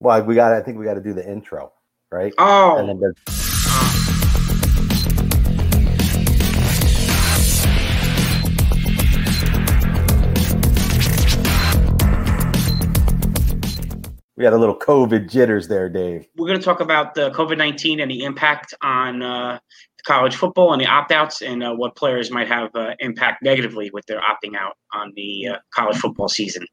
Well, we got. I think we got to do the intro, right? Oh, And then the, we got a little COVID jitters there, Dave. we're going to talk about the COVID nineteen and the impact on uh, college football and the opt outs and uh, what players might have uh, impact negatively with their opting out on the uh, college football season.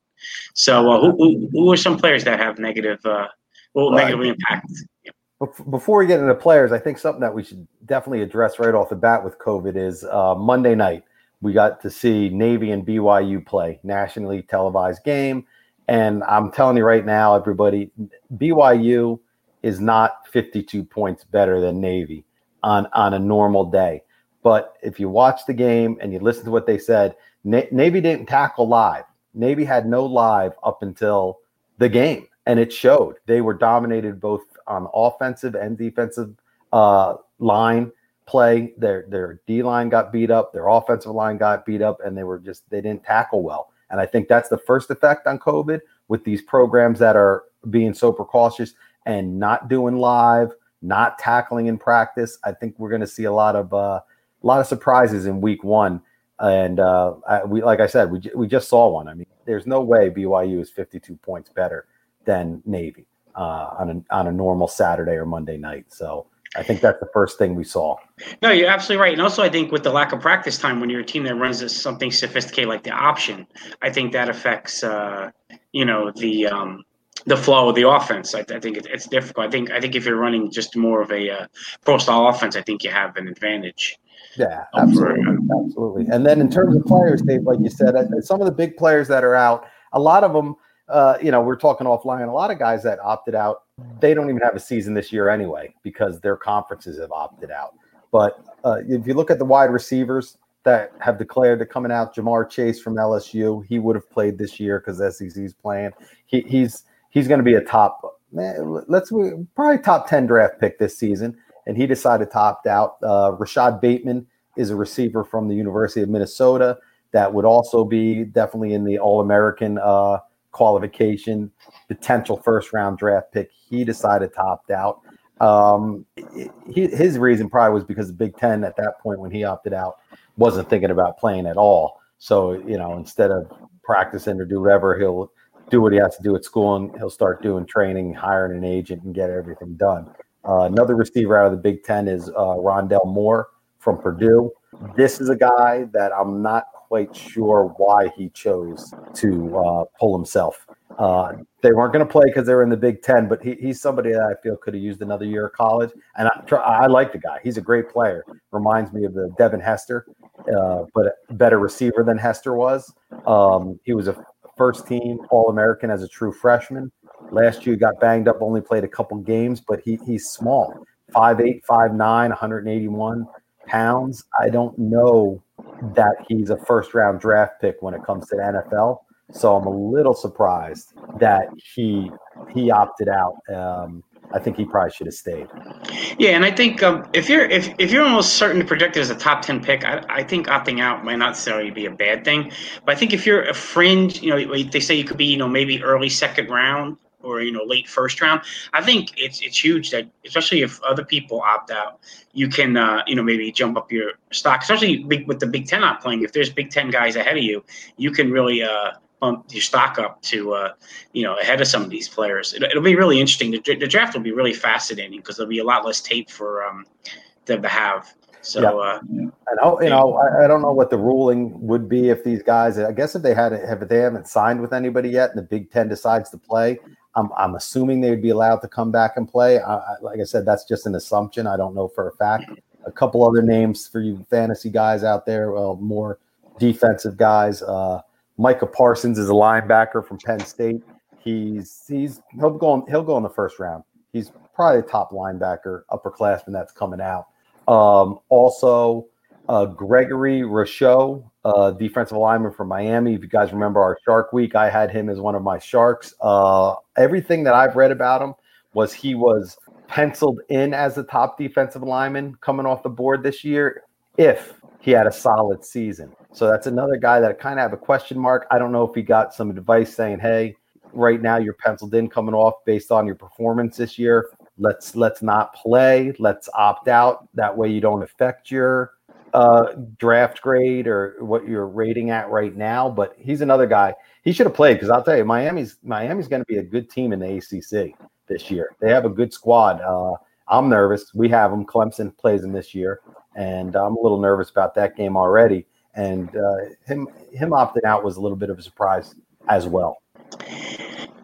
So, uh, who, who, who are some players that have negative, uh, will negatively impact? Bef- Before we get into players, I think something that we should definitely address right off the bat with COVID is uh, Monday night. We got to see Navy and BYU play nationally televised game, and I'm telling you right now, everybody, BYU is not 52 points better than Navy on on a normal day. But if you watch the game and you listen to what they said, Na- Navy didn't tackle live. Navy had no live up until the game, and it showed. They were dominated both on offensive and defensive uh, line play. Their their D line got beat up, their offensive line got beat up, and they were just they didn't tackle well. And I think that's the first effect on COVID with these programs that are being so precautious and not doing live, not tackling in practice. I think we're going to see a lot of uh, a lot of surprises in week one. And uh, I, we, like I said, we, we just saw one. I mean, there's no way BYU is 52 points better than Navy uh, on a on a normal Saturday or Monday night. So I think that's the first thing we saw. No, you're absolutely right. And also, I think with the lack of practice time, when you're a team that runs this, something sophisticated like the option, I think that affects, uh, you know, the um, the flow of the offense. I, I think it, it's difficult. I think I think if you're running just more of a uh, pro style offense, I think you have an advantage. Yeah, absolutely, absolutely. And then in terms of players, Dave, like you said, uh, some of the big players that are out, a lot of them, uh, you know, we're talking offline. A lot of guys that opted out, they don't even have a season this year anyway because their conferences have opted out. But uh, if you look at the wide receivers that have declared they're coming out, Ja'Marr Chase from LSU, he would have played this year because SEC's playing. He, he's he's going to be a top, man, let's probably top ten draft pick this season and he decided to opt out. Uh, Rashod Bateman is a receiver from the University of Minnesota that would also be definitely in the All American uh, qualification, potential first round draft pick. He decided to opt out. Um, he, his reason probably was because the Big Ten at that point when he opted out wasn't thinking about playing at all. So, you know, instead of practicing or do whatever, he'll do what he has to do at school and he'll start doing training, hiring an agent, and get everything done. Uh, another receiver out of the Big Ten is uh, Rondale Moore from Purdue. This is a guy that I'm not quite sure why he chose to uh, pull himself. Uh, they weren't going to play because they were in the Big Ten, but he, he's somebody that I feel could have used another year of college. And I, I like the guy. He's a great player. Reminds me of the Devin Hester, uh, but a better receiver than Hester was. Um, he was a first team All American as a true freshman. Last year, got banged up, only played a couple games, but he he's small 5'8, 5'9, 181 pounds. I don't know that he's a first round draft pick when it comes to the NFL. So I'm a little surprised that he he opted out. Um, I think he probably should have stayed. Yeah, and I think um, if you're if, if you're almost certain to project as a top ten pick, I, I think opting out might not necessarily be a bad thing. But I think if you're a fringe, you know, they say you could be, you know, maybe early second round or you know late first round. I think it's it's huge that especially if other people opt out, you can uh, you know maybe jump up your stock, especially big, with the Big Ten not playing. If there's Big Ten guys ahead of you, you can really uh, bump your stock up to uh, you know ahead of some of these players. It, will be really interesting. The, the, draft will be really fascinating because there'll be a lot less tape for um, them to have. So, Yeah. uh, And I, you know, I, I don't know what the ruling would be if these guys. I guess if they had, if they haven't signed with anybody yet, and the Big Ten decides to play, I'm, I'm assuming they would be allowed to come back and play. I, like I said, that's just an assumption. I don't know for a fact. A couple other names for you fantasy guys out there, well, more defensive guys. Uh, Micah Parsons is a linebacker from Penn State. He's he's he'll go on, he'll go in the first round. He's probably a top linebacker, upperclassman that's coming out. Um, also, uh, Gregory Rousseau, uh, defensive lineman from Miami. If you guys remember our Shark Week, I had him as one of my Sharks. Uh, everything that I've read about him was he was penciled in as the top defensive lineman coming off the board this year if he had a solid season. So that's another guy that I kind of have a question mark. I don't know if he got some advice saying, hey, right now you're penciled in coming off based on your performance this year. Let's let's not play. Let's opt out. That way you don't affect your uh, draft grade or what you're rating at right now. But he's another guy. He should have played because I'll tell you, Miami's Miami's going to be a good team in the ACC this year. They have a good squad. Uh, I'm nervous. We have them. Clemson plays them this year, and I'm a little nervous about that game already. And uh, him him opting out was a little bit of a surprise as well.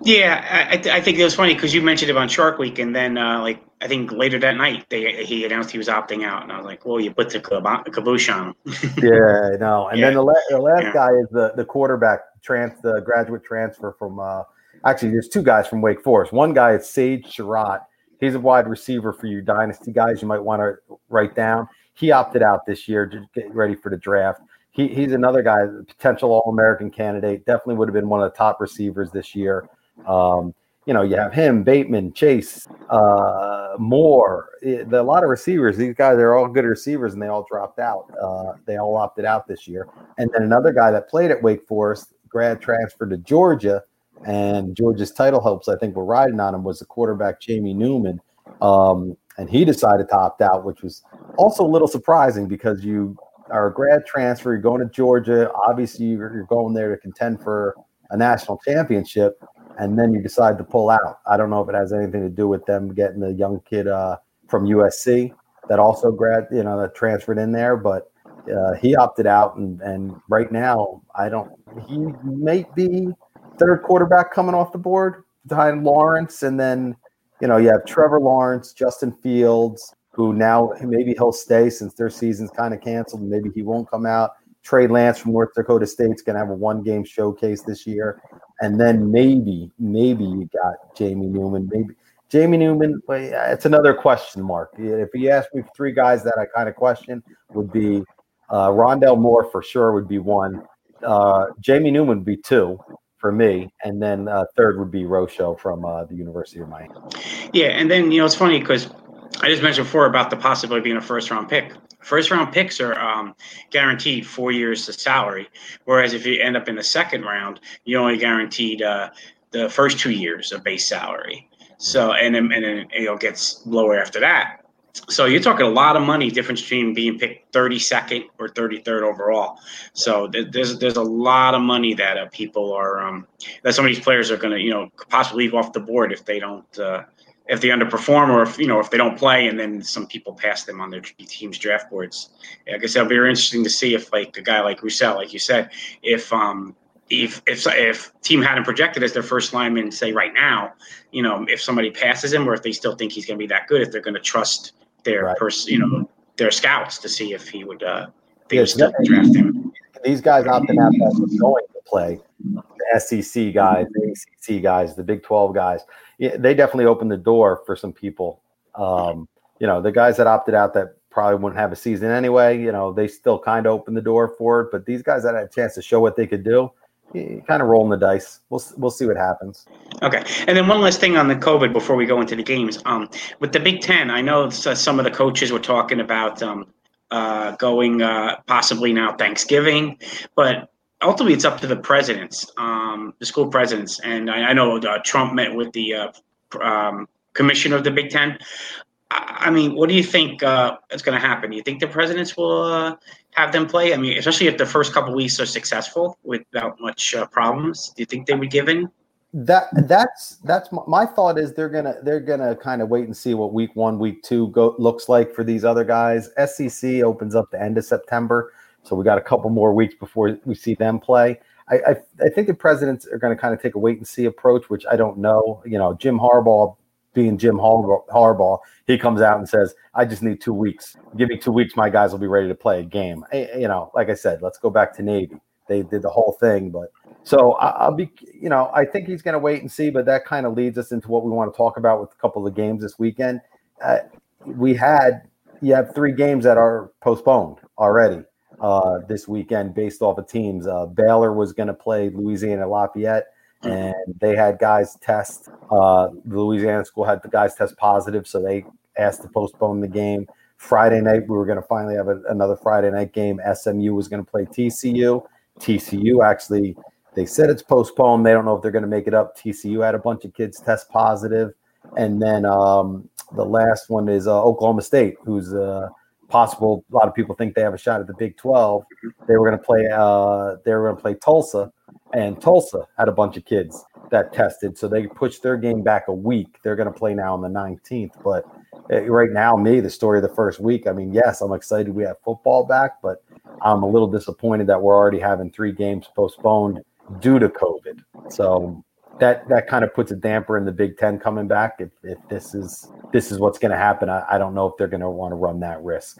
Yeah, I, I think it was funny because you mentioned it on Shark Week, and then uh, like I think later that night they he announced he was opting out, and I was like, "Well, you put the caboose on." yeah, no. And yeah. then the, la- the last yeah. guy is the the quarterback trans the graduate transfer from. Uh, actually, there's two guys from Wake Forest. One guy is Sage Surratt. He's a wide receiver for you dynasty guys. You might want to write down. He opted out this year to get ready for the draft. He, he's another guy, potential All American candidate. Definitely would have been one of the top receivers this year. Um, you know, you have him, Bateman, Chase, uh, Moore. It, a lot of receivers. These guys are all good receivers, and they all dropped out. Uh, they all opted out this year. And then another guy that played at Wake Forest, grad transfer to Georgia, and Georgia's title hopes, I think, were riding on him. Was the quarterback Jamie Newman, um, and he decided to opt out, which was also a little surprising because you are a grad transfer, you're going to Georgia. Obviously, you're going there to contend for a national championship and then you decide to pull out. I don't know if it has anything to do with them getting the young kid uh, from USC that also grad, you know, that transferred in there, but uh, he opted out, and and right now I don't. He may be third quarterback coming off the board behind Lawrence, and then you know you have Trevor Lawrence, Justin Fields, who now maybe he'll stay since their season's kind of canceled, maybe he won't come out. Trey Lance from North Dakota State's going to have a one game showcase this year. And then maybe, maybe you got Jamie Newman. Maybe Jamie Newman, it's another question mark. If you ask me three guys that I kind of question, would be uh, Rondale Moore for sure would be one. Uh, Jamie Newman would be two for me, and then uh, third would be Rochell from uh, the University of Miami. Yeah, and then you know it's funny because I just mentioned before about the possibility of being a first round pick. First round picks are um, guaranteed four years of salary, whereas if you end up in the second round, you only guaranteed uh, the first two years of base salary. So and then and then know gets lower after that. So you're talking a lot of money difference between being picked 32nd or 33rd overall. So there's there's a lot of money that uh, people are um, that some of these players are going to you know possibly leave off the board if they don't uh, if they underperform or if you know if they don't play and then some people pass them on their team's draft boards. I guess it'll be very interesting to see if like a guy like Rousseau, like you said, if um if if if team hadn't projected as their first lineman, say right now, you know, if somebody passes him or if they still think he's going to be that good, if they're going to trust their right. person, you know, their scouts to see if he would uh they would still draft him. These guys opting out that going to play. The SEC guys, the ACC guys, the Big Twelve guys yeah, they definitely opened the door for some people. Um, you know, the guys that opted out that probably wouldn't have a season anyway, you know, they still kind of opened the door for it. But these guys that had a chance to show what they could do, kind of rolling the dice. We'll we'll see what happens. Okay, and then one last thing on the COVID before we go into the games. Um, with the Big Ten, I know some of the coaches were talking about um, uh, going uh, possibly now Thanksgiving, but ultimately it's up to the presidents, um, the school presidents, and I, I know uh, Trump met with the uh, um, commission of the Big Ten. I, I mean, what do you think uh, is going to happen? Do you think the presidents will uh, have them play? I mean, especially if the first couple weeks are successful without much problems, do you think they would give in? That that's that's my, thought is they're gonna they're gonna kind of wait and see what week one week two go looks like for these other guys. SEC opens up the end of September so we got a couple more weeks before we see them play. I, I, I think the presidents are going to kind of take a wait and see approach, which I don't know. You know, Jim Harbaugh being Jim Harbaugh, he comes out and says, "I just need two weeks. Give me two weeks, my guys will be ready to play a game." I, you know, like I said, let's go back to Navy. They did the whole thing, but so I, will be, you know, I think he's going to wait and see. But that kind of leads us into what we want to talk about with a couple of games this weekend. Uh, we had you have three games that are postponed already uh, this weekend based off of teams. Uh, Baylor was going to play Louisiana Lafayette, and they had guys test. Uh, the Louisiana school had the guys test positive, so they asked to postpone the game. Friday night, we were going to finally have a, another Friday night game. SMU was going to play TCU. TCU actually They said it's postponed. They don't know if they're going to make it up. TCU had a bunch of kids test positive, and then um, the last one is uh, Oklahoma State, who's uh, possible. A lot of people think they have a shot at the Big Twelve. They were going to play. Uh, they were going to play Tulsa, and Tulsa had a bunch of kids that tested, so they pushed their game back a week. They're going to play now on the 19th, but uh, right now, me, the story of the first week. I mean, yes, I'm excited we have football back, but I'm a little disappointed that we're already having three games postponed due to COVID. So that that kind of puts a damper in the Big Ten coming back. If, if this is this is what's going to happen, I, I, don't know if they're going to want to run that risk.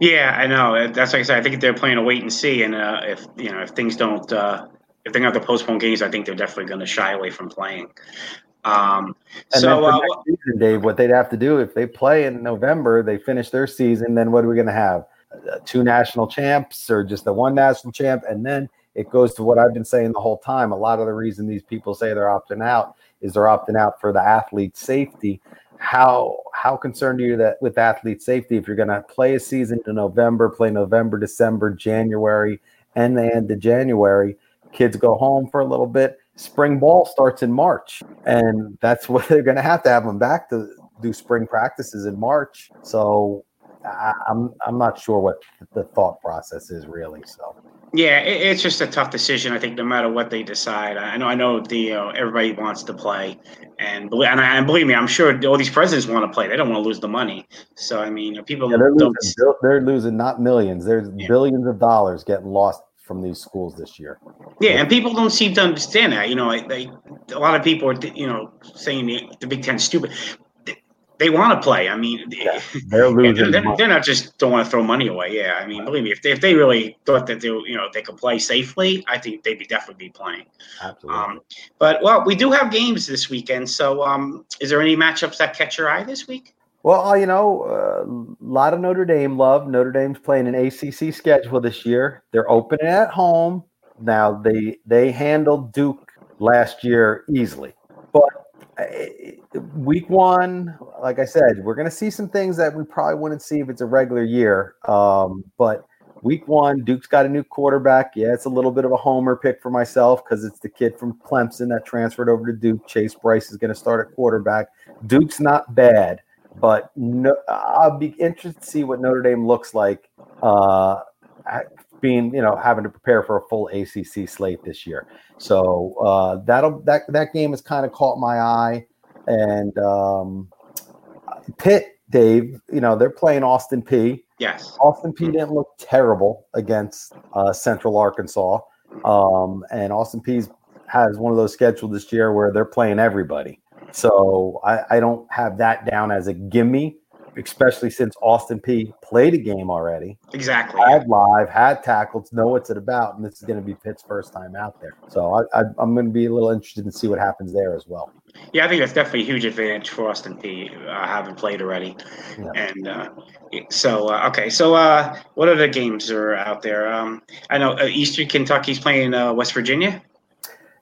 Yeah, I know. That's like I said. I think they're playing a wait and see, and uh, if you know if things don't. Uh, if they have to postpone games, I think they're definitely going to shy away from playing. Um, and so, uh, season, Dave, what they'd have to do if they play in November, they finish their season. Then what are we going to have? Uh, two national champs or just the one national champ? And then it goes to what I've been saying the whole time. A lot of the reason these people say they're opting out is they're opting out for the athlete safety. How how concerned are you that with athlete safety if you're going to play a season in November, play November, December, January, and the end of January? Kids go home for a little bit spring ball starts in March, and that's what they're going to have to have them back to do spring practices in March. So I, am I'm not sure what the thought process is really. So yeah, it, it's just a tough decision. I think no matter what they decide, I know I know the uh, everybody wants to play, and and, I, and believe me, I'm sure all these presidents want to play. They don't want to lose the money. So I mean, people yeah, they're losing, they're losing not millions. There's yeah. billions of dollars getting lost from these schools this year. Yeah, and people don't seem to understand that. You know, they, a lot of people are, you know, saying the, the Big Ten stupid. They, want to play. I mean, yeah, they're losing. They're, they're, not just don't want to throw money away. Yeah, I mean, believe me, if they, if they really thought that they, you know, they could play safely, I think they'd be definitely be playing. Absolutely. Um, but well, we do have games this weekend. So, um, is there any matchups that catch your eye this week? Well, uh, you know, a uh, lot of Notre Dame love. Notre Dame's playing an ACC schedule this year. They're opening at home. Now they they handled Duke last year easily, but week one, like I said, we're going to see some things that we probably wouldn't see if it's a regular year. Um, but week one, Duke's got a new quarterback. Yeah, it's a little bit of a homer pick for myself because it's the kid from Clemson that transferred over to Duke. Chase Brice is going to start at quarterback. Duke's not bad but no, I'll be interested to see what Notre Dame looks like, uh, being you know having to prepare for a full ACC slate this year. So uh, that'll that that game has kind of caught my eye, and um, Pitt, Dave, you know they're playing Austin Peay. Yes, Austin Peay didn't look terrible against uh, Central Arkansas, um, and Austin Peay has one of those scheduled this year where they're playing everybody. So I, I don't have that down as a gimme, especially since Austin Peay played a game already. Exactly. Had live, had tackles, know what's it about, and this is going to be Pitt's first time out there. So I, I'm going to be a little interested to see what happens there as well. Yeah, I think that's definitely a huge advantage for Austin Peay, uh, having played already. Yeah. And uh, so, uh, okay, so uh, what other games are out there? Um, I know uh, Eastern Kentucky's playing uh, West Virginia.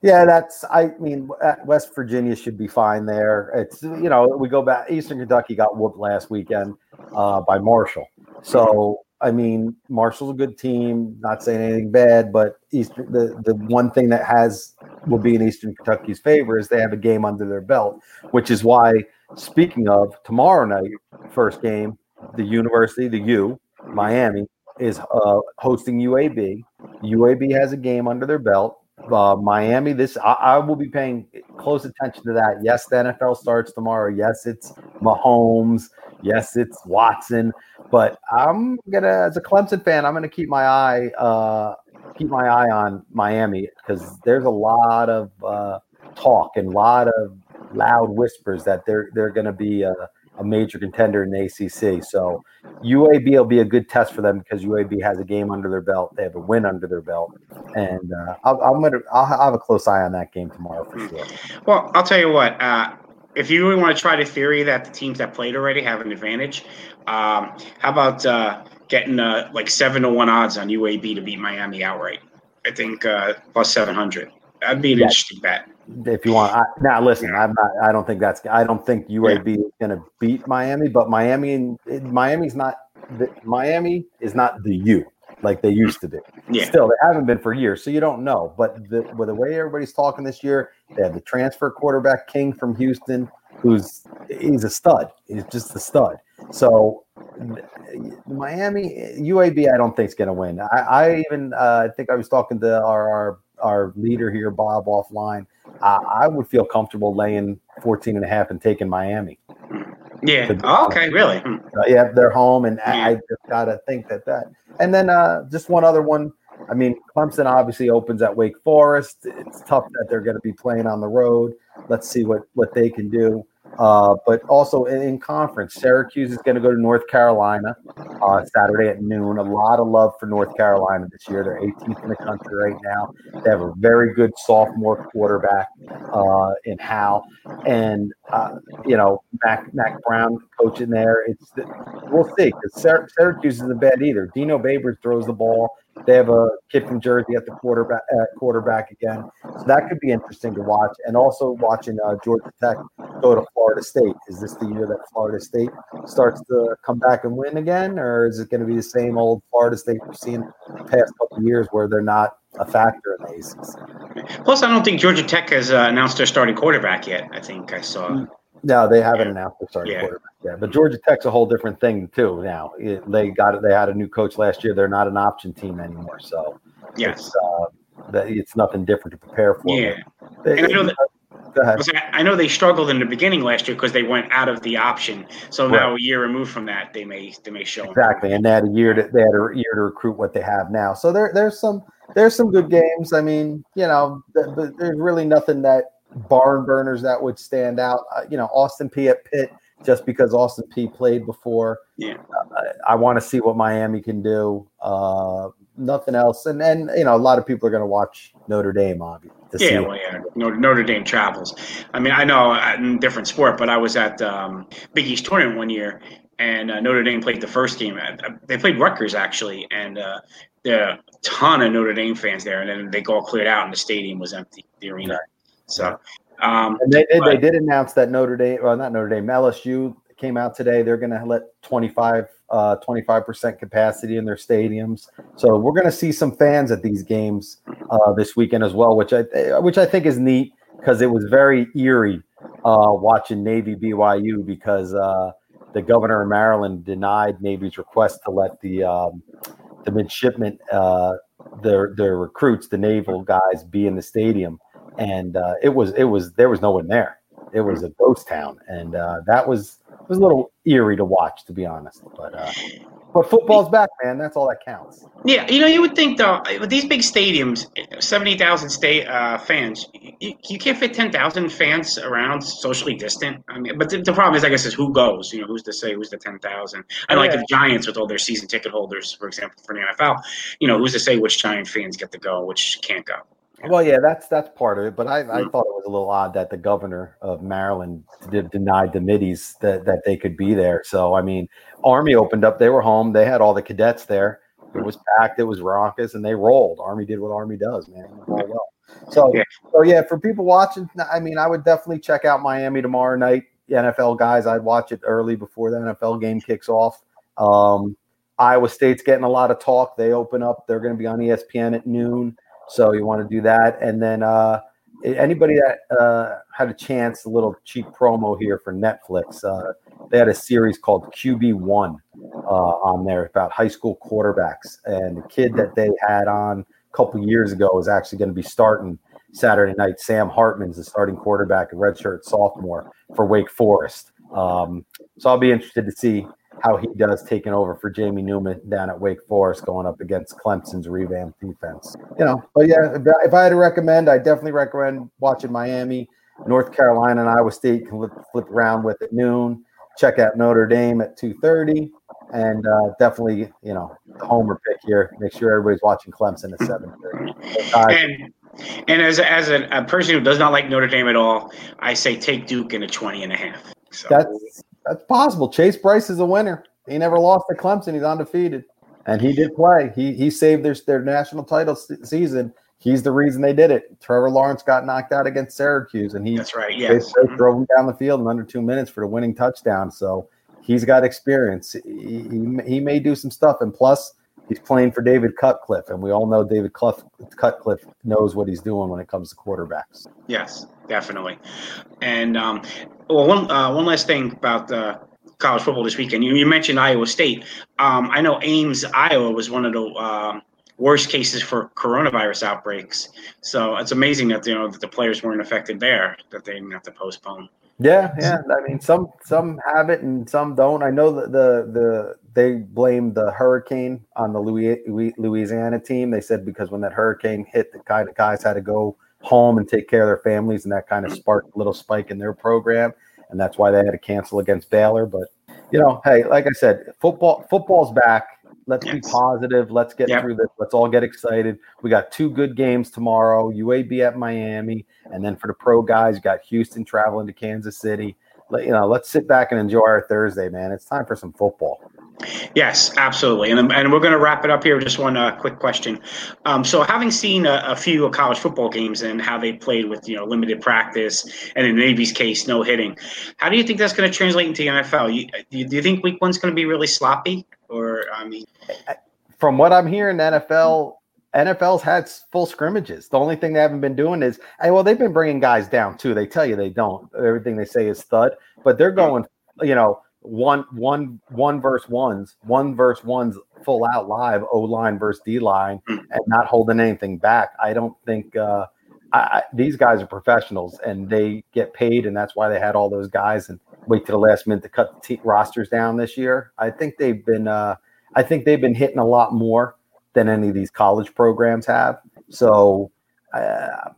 Yeah, that's. I mean, West Virginia should be fine there. It's you know we go back. Eastern Kentucky got whooped last weekend uh, by Marshall. So I mean, Marshall's a good team. Not saying anything bad, but Eastern the the one thing that has will be in Eastern Kentucky's favor is they have a game under their belt, which is why. Speaking of tomorrow night, first game, the University, the U, Miami is uh, hosting UAB. UAB has a game under their belt uh, Miami. This I, I, will be paying close attention to that. Yes, the NFL starts tomorrow. Yes, it's Mahomes. Yes, it's Watson. But I'm gonna, as a Clemson fan, I'm gonna keep my eye uh, keep my eye on Miami because there's a lot of uh, talk and a lot of loud whispers that they're they're gonna be. Uh, a major contender in the ACC. So UAB will be a good test for them because UAB has a game under their belt. They have a win under their belt, and uh, I'll, I'm gonna I'll have a close eye on that game tomorrow for sure. Well, I'll tell you what. Uh, if you really want to try the theory that the teams that played already have an advantage, um, how about uh, getting uh, like seven to one odds on UAB to beat Miami outright? I think uh, plus seven hundred. That'd be an yeah. interesting bet if you want. I, now, listen, I'm not. I don't think that's. I don't think UAB yeah. is going to beat Miami, but Miami and Miami's not. The, Miami is not the U. like they used to be. Yeah. Still, they haven't been for years, so you don't know. But the, with the way everybody's talking this year, they have the transfer quarterback King from Houston, who's he's a stud. He's just a stud. So Miami UAB, I don't think is going to win. I, I even uh, I think I was talking to our our, our leader here, Bob, offline. Uh, I would feel comfortable laying 14 and a half and taking Miami. Yeah. Oh, okay. Really? Uh, yeah, they're home, and yeah. I just gotta think that that. And then uh, just one other one. I mean, Clemson obviously opens at Wake Forest. It's tough that they're going to be playing on the road. Let's see what what they can do. Uh, but also in, conference, Syracuse is going to go to North Carolina uh, Saturday at noon. A lot of love for North Carolina this year. They're 18th in the country right now. They have a very good sophomore quarterback uh, in Howell, and uh, you know Mack Mack Brown coaching there. It's we'll see because Syracuse isn't bad either. Dino Babers throws the ball. They have a kid from Jersey at the quarterback uh, quarterback again, so that could be interesting to watch. And also watching uh, Georgia Tech go to Florida State. Is this the year that Florida State starts to come back and win again, or is it going to be the same old Florida State we've seen the past couple of years where they're not a factor in the ACC? Plus, I don't think Georgia Tech has uh, announced their starting quarterback yet. I think I saw. No, they haven't yeah. announced their starting yeah. quarterback yet. But Georgia Tech's a whole different thing too. Now it, they got it. They had a new coach last year. They're not an option team anymore. So yes, it's, uh, it's nothing different to prepare for. Yeah, and I know that I know they struggled in the beginning last year because they went out of the option. So right. now a year removed from that, they may they may show exactly, and they had a year to they had a year to recruit what they have now. So there there's some there's some good games. I mean, you know, but there's really nothing that barn burners that would stand out. Uh, you know, Austin Peay at Pitt just because Austin Peay played before. Yeah, uh, I, I want to see what Miami can do. Uh, nothing else, and and you know, a lot of people are going to watch Notre Dame, obviously. Yeah, well, yeah. Notre, Notre, Dame travels. I mean, I know uh, in different sport, but I was at um, Big East tournament one year, and uh, Notre Dame played the first game. Uh, they played Rutgers actually, and uh, there are a ton of Notre Dame fans there, and then they all cleared out, and the stadium was empty, the arena. So, um, and they, they, but, they did announce that Notre Dame, well, not Notre Dame, LSU came out today. They're going to let 25 uh, 25% capacity in their stadiums. So we're going to see some fans at these games uh, this weekend as well, which I which I think is neat because it was very eerie uh, watching Navy BYU because uh, the governor of Maryland denied Navy's request to let the um, the midshipmen uh, their their recruits, the naval guys, be in the stadium, and uh, it was it was there was no one there. It was a ghost town, and that was was a little eerie to watch, to be honest. But uh, but football's back, man. That's all that counts. Yeah, you know, you would think though, with these big stadiums, seventy thousand state uh, fans, you, you, can't fit ten thousand fans around socially distant. I mean, but the, the, problem is, I guess, is who goes. You know, who's to say who's the ten thousand? I like the Giants with all their season ticket holders, for example, for the NFL. You know, who's to say which Giant fans get to go, which can't go? Well, yeah, that's that's part of it. But I, I thought it was a little odd that the governor of Maryland did, denied the middies that, that they could be there. So I mean, Army opened up; they were home. They had all the cadets there. It was packed. It was raucous, and they rolled. Army did what Army does, man. Well. So, yeah. so yeah, for people watching, I mean, I would definitely check out Miami tomorrow night. The NFL guys, I'd watch it early before the NFL game kicks off. Um, Iowa State's getting a lot of talk. They open up. They're going to be on ESPN at noon. So you want to do that, and then uh, anybody that uh, had a chance, a little cheap promo here for Netflix. Uh, they had a series called QB One uh, on there about high school quarterbacks, and the kid that they had on a couple years ago is actually going to be starting Saturday night. Sam Hartman's the starting quarterback, a redshirt sophomore for Wake Forest. Um, so I'll be interested to see how he does taking over for Jamie Newman down at Wake Forest going up against Clemson's revamped defense. You know, but yeah, if I had to recommend, I definitely recommend watching Miami, North Carolina, and Iowa State can flip around with at noon. Check out Notre Dame at two thirty, and uh, definitely you know the homer pick here. Make sure everybody's watching Clemson at seven thirty. And and as as a, a person who does not like Notre Dame at all, I say take Duke in a 20 and a half. So. That's that's possible. Chase Brice is a winner. He never lost to Clemson. He's undefeated, and he did play. He he saved their their national title season. He's the reason they did it. Trevor Lawrence got knocked out against Syracuse, and he that's right. Yes, they drove him down the field in under two minutes for the winning touchdown. So he's got experience. He, he, he may do some stuff, and plus he's playing for David Cutcliffe, and we all know David Cutcliffe knows what he's doing when it comes to quarterbacks. Yes, definitely. And um, well, one uh, one last thing about uh, college football this weekend. You, you mentioned Iowa State. Um, I know Ames, Iowa, was one of the um, worst cases for coronavirus outbreaks. So it's amazing that you know that the players weren't affected there, that they didn't have to postpone. Yeah, yeah. I mean, some some have it and some don't. I know that the the they blamed the hurricane on the Louisiana team. They said because when that hurricane hit, the kind of guys had to go home and take care of their families, and that kind of sparked a little spike in their program, and that's why they had to cancel against Baylor. But you know, hey, like I said, football football's back. Let's yes. be positive. Let's get yep. through this. Let's all get excited. We got two good games tomorrow. UAB at Miami, and then for the pro guys, you got Houston traveling to Kansas City. Let, you know, let's sit back and enjoy our Thursday, man. It's time for some football. Yes, absolutely. And, and we're going to wrap it up here. Just one uh, quick question. Um, so, having seen a, a, few college football games and how they played with you know limited practice, and in Navy's case, no hitting, how do you think that's going to translate into the NFL? You, do you think Week One's going to be really sloppy, or I mean, from what I'm hearing, NFL NFL's had full scrimmages. The only thing they haven't been doing is, hey, well, they've been bringing guys down too. They tell you they don't. Everything they say is thud, but they're going, you know one one one verse ones, one verse ones full out live, O line versus D line, hmm. and not holding anything back. I don't think uh, I, these guys are professionals and they get paid, and that's why they had all those guys and wait to the last minute to cut the t- rosters down this year. I think they've been uh, I think they've been hitting a lot more than any of these college programs have. So uh,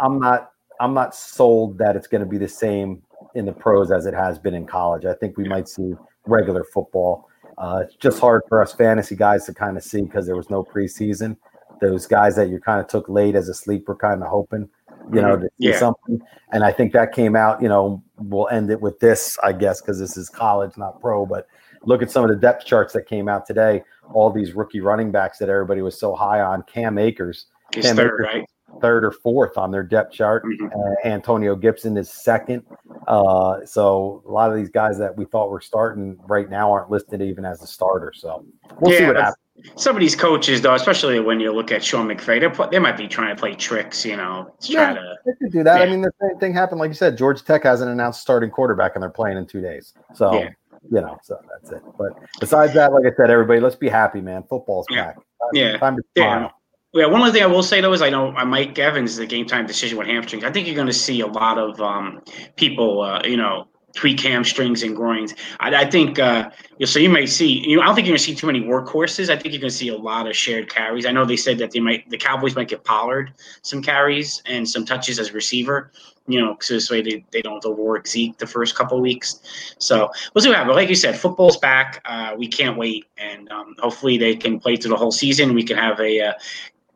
I'm not I'm not sold that it's going to be the same in the pros as it has been in college. I think we might see regular football. Uh, it's just hard for us fantasy guys to kind of see because there was no preseason. Those guys that you kind of took late as a sleeper, kind of hoping, you know, mm-hmm. to yeah. see something. And I think that came out. You know, we'll end it with this, I guess, because this is college, not pro. But look at some of the depth charts that came out today. All these rookie running backs that everybody was so high on. Cam Akers, He's Cam third, Akers, right? Third or fourth on their depth chart. Mm-hmm. Uh, Antonio Gibson is second. Uh, so a lot of these guys that we thought were starting right now aren't listed even as a starter. So we'll yeah, see what happens. Some of these coaches, though, especially when you look at Sean McVay, they might be trying to play tricks, you know, yeah, to, they could do that. Yeah. I mean, the same thing happened, like you said. Georgia Tech hasn't announced starting quarterback, and they're playing in two days. So, yeah. you know, so that's it. But besides that, like I said, everybody, let's be happy, man. Football's back. Time, yeah, time to smile. Yeah, one other thing I will say though is I know uh, Mike Evans the game time decision with hamstrings. I think you're going to see a lot of um, people, uh, you know, tweak hamstrings and groins. I, I think uh, so. You may see. You know, I don't think you're going to see too many workhorses. I think you're going to see a lot of shared carries. I know they said that they might the Cowboys might get Pollard some carries and some touches as receiver. You know, so this way they, they don't overwork Zeke the first couple weeks. So we'll see what happens. Like you said, football's back. Uh, we can't wait, and um, hopefully they can play through the whole season. We can have a uh,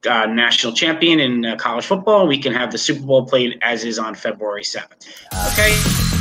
uh, national champion in uh, college football. We can have the Super Bowl played as is on February 7th. Okay.